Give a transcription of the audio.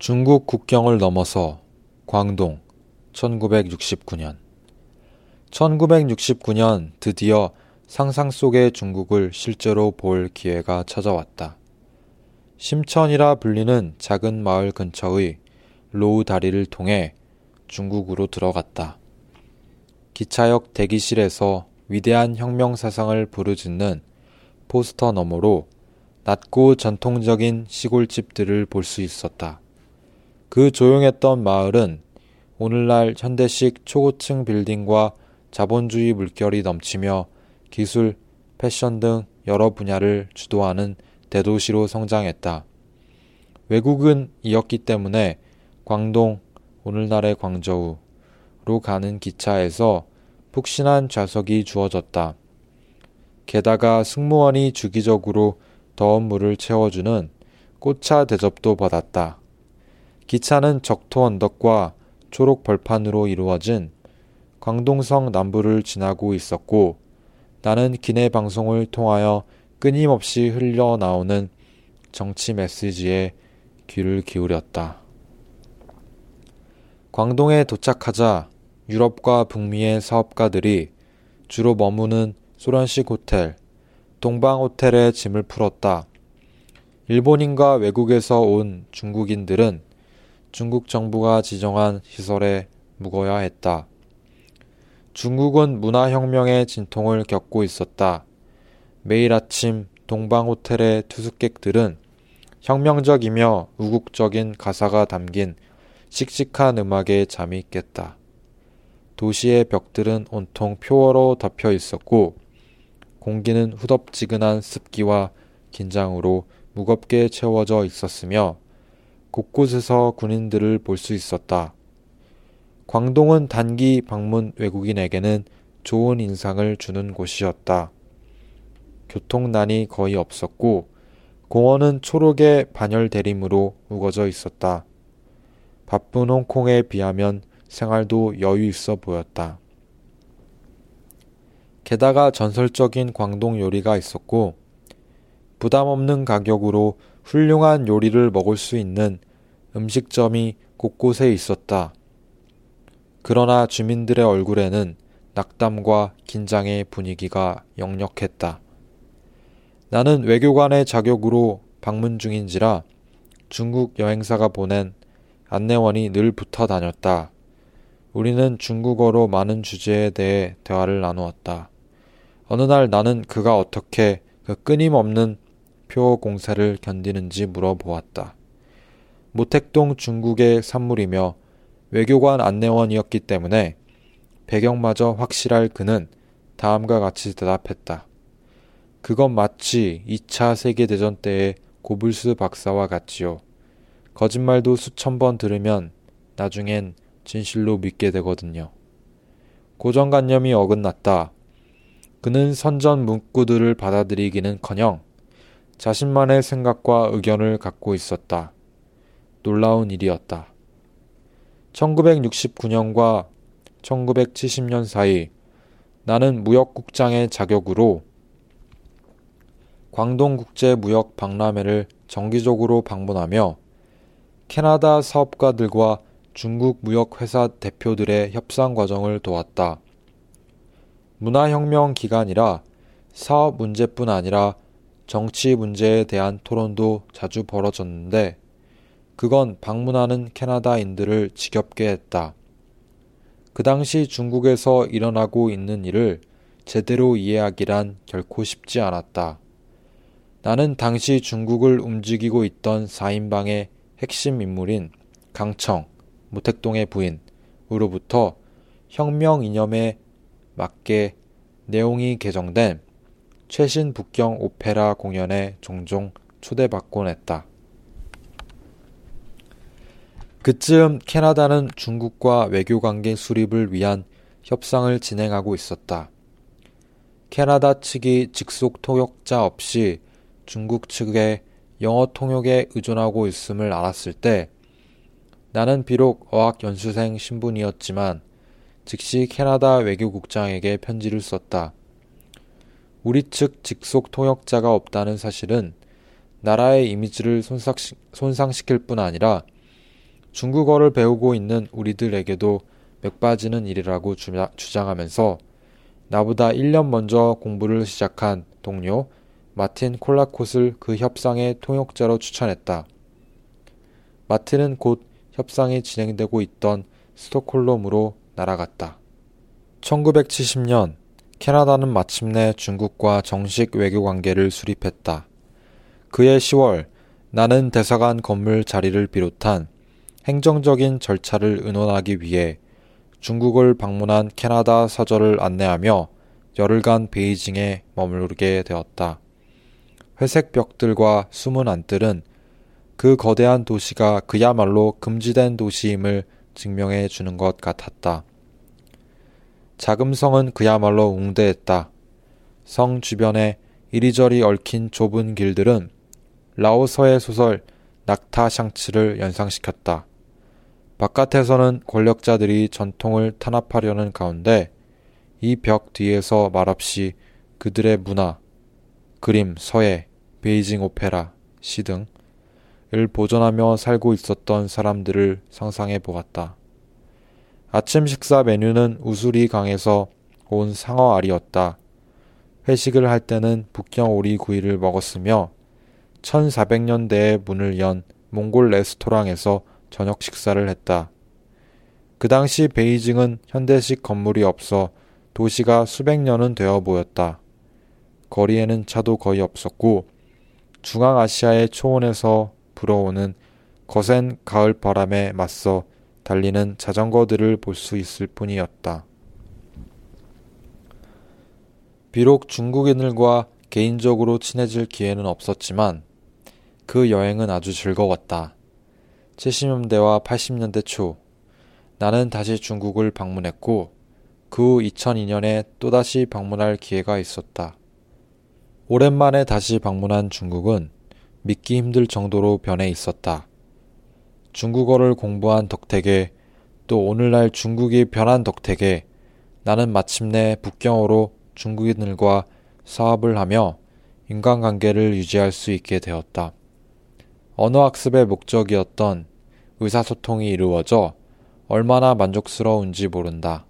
중국 국경을 넘어서 광동 1969년 1969년 드디어 상상 속의 중국을 실제로 볼 기회가 찾아왔다. 심천이라 불리는 작은 마을 근처의 로우 다리를 통해 중국으로 들어갔다. 기차역 대기실에서 위대한 혁명 사상을 부르짖는 포스터 너머로 낮고 전통적인 시골집들을 볼 수 있었다. 그 조용했던 마을은 오늘날 현대식 초고층 빌딩과 자본주의 물결이 넘치며 기술, 패션 등 여러 분야를 주도하는 대도시로 성장했다. 외국은 이었기 때문에 광동, 오늘날의 광저우로 가는 기차에서 푹신한 좌석이 주어졌다. 게다가 승무원이 주기적으로 더운 물을 채워주는 꽃차 대접도 받았다. 기차는 적토 언덕과 초록 벌판으로 이루어진 광동성 남부를 지나고 있었고 나는 기내 방송을 통하여 끊임없이 흘러나오는 정치 메시지에 귀를 기울였다. 광동에 도착하자 유럽과 북미의 사업가들이 주로 머무는 소련식 호텔, 동방 호텔에 짐을 풀었다. 일본인과 외국에서 온 중국인들은 중국 정부가 지정한 시설에 묵어야 했다. 중국은 문화혁명의 진통을 겪고 있었다. 매일 아침 동방 호텔의 투숙객들은 혁명적이며 우국적인 가사가 담긴 씩씩한 음악에 잠이 깼다. 도시의 벽들은 온통 표어로 덮여 있었고 공기는 후덥지근한 습기와 긴장으로 무겁게 채워져 있었으며 곳곳에서 군인들을 볼 수 있었다. 광동은 단기 방문 외국인에게는 좋은 인상을 주는 곳이었다. 교통난이 거의 없었고 공원은 초록의 반열 대림으로 우거져 있었다. 바쁜 홍콩에 비하면 생활도 여유 있어 보였다. 게다가 전설적인 광동 요리가 있었고 부담 없는 가격으로 훌륭한 요리를 먹을 수 있는 음식점이 곳곳에 있었다. 그러나 주민들의 얼굴에는 낙담과 긴장의 분위기가 역력했다. 나는 외교관의 자격으로 방문 중인지라 중국 여행사가 보낸 안내원이 늘 붙어 다녔다. 우리는 중국어로 많은 주제에 대해 대화를 나누었다. 어느 날 나는 그가 어떻게 그 끊임없는 표 공세를 견디는지 물어보았다. 모택동 중국의 산물이며 외교관 안내원이었기 때문에 배경마저 확실할 그는 다음과 같이 대답했다. 그건 마치 2차 세계대전 때의 고불스 박사와 같지요. 거짓말도 수천 번 들으면 나중엔 진실로 믿게 되거든요. 고정관념이 어긋났다. 그는 선전 문구들을 받아들이기는 커녕 자신만의 생각과 의견을 갖고 있었다. 놀라운 일이었다. 1969년과 1970년 사이 나는 무역국장의 자격으로 광동국제무역 박람회를 정기적으로 방문하며 캐나다 사업가들과 중국 무역회사 대표들의 협상 과정을 도왔다. 문화혁명 기간이라 사업 문제뿐 아니라 정치 문제에 대한 토론도 자주 벌어졌는데 그건 방문하는 캐나다인들을 지겹게 했다. 그 당시 중국에서 일어나고 있는 일을 제대로 이해하기란 결코 쉽지 않았다. 나는 당시 중국을 움직이고 있던 4인방의 핵심 인물인 강청, 모택동의 부인으로부터 혁명 이념에 맞게 내용이 개정된 최신 북경 오페라 공연에 종종 초대받곤 했다. 그쯤 캐나다는 중국과 외교관계 수립을 위한 협상을 진행하고 있었다. 캐나다 측이 직속 통역자 없이 중국 측의 영어 통역에 의존하고 있음을 알았을 때 나는 비록 어학연수생 신분이었지만 즉시 캐나다 외교국장에게 편지를 썼다. 우리 측 직속 통역자가 없다는 사실은 나라의 이미지를 손상시킬 뿐 아니라 중국어를 배우고 있는 우리들에게도 맥 빠지는 일이라고 주장하면서 나보다 1년 먼저 공부를 시작한 동료 마틴 콜라콧을 그 협상의 통역자로 추천했다. 마틴은 곧 협상이 진행되고 있던 스톡홀름으로 날아갔다. 1970년 캐나다는 마침내 중국과 정식 외교 관계를 수립했다. 그해 10월 나는 대사관 건물 자리를 비롯한 행정적인 절차를 의논하기 위해 중국을 방문한 캐나다 사절을 안내하며 열흘간 베이징에 머무르게 되었다. 회색 벽들과 숨은 안들은 그 거대한 도시가 그야말로 금지된 도시임을 증명해 주는 것 같았다. 자금성은 그야말로 웅대했다. 성 주변에 이리저리 얽힌 좁은 길들은 라오서의 소설 낙타샹츠를 연상시켰다. 바깥에서는 권력자들이 전통을 탄압하려는 가운데 이 벽 뒤에서 말없이 그들의 문화, 그림, 서예, 베이징 오페라, 시 등을 보존하며 살고 있었던 사람들을 상상해 보았다. 아침 식사 메뉴는 우수리 강에서 온 상어 알이었다. 회식을 할 때는 북경 오리 구이를 먹었으며 1400년대에 문을 연 몽골 레스토랑에서 저녁 식사를 했다. 그 당시 베이징은 현대식 건물이 없어 도시가 수백 년은 되어 보였다. 거리에는 차도 거의 없었고 중앙아시아의 초원에서 불어오는 거센 가을 바람에 맞서 달리는 자전거들을 볼 수 있을 뿐이었다. 비록 중국인들과 개인적으로 친해질 기회는 없었지만 그 여행은 아주 즐거웠다. 70년대와 80년대 초 나는 다시 중국을 방문했고 그 후 2002년에 또다시 방문할 기회가 있었다. 오랜만에 다시 방문한 중국은 믿기 힘들 정도로 변해 있었다. 중국어를 공부한 덕택에 또 오늘날 중국이 변한 덕택에 나는 마침내 북경어로 중국인들과 사업을 하며 인간관계를 유지할 수 있게 되었다. 언어학습의 목적이었던 의사소통이 이루어져 얼마나 만족스러운지 모른다.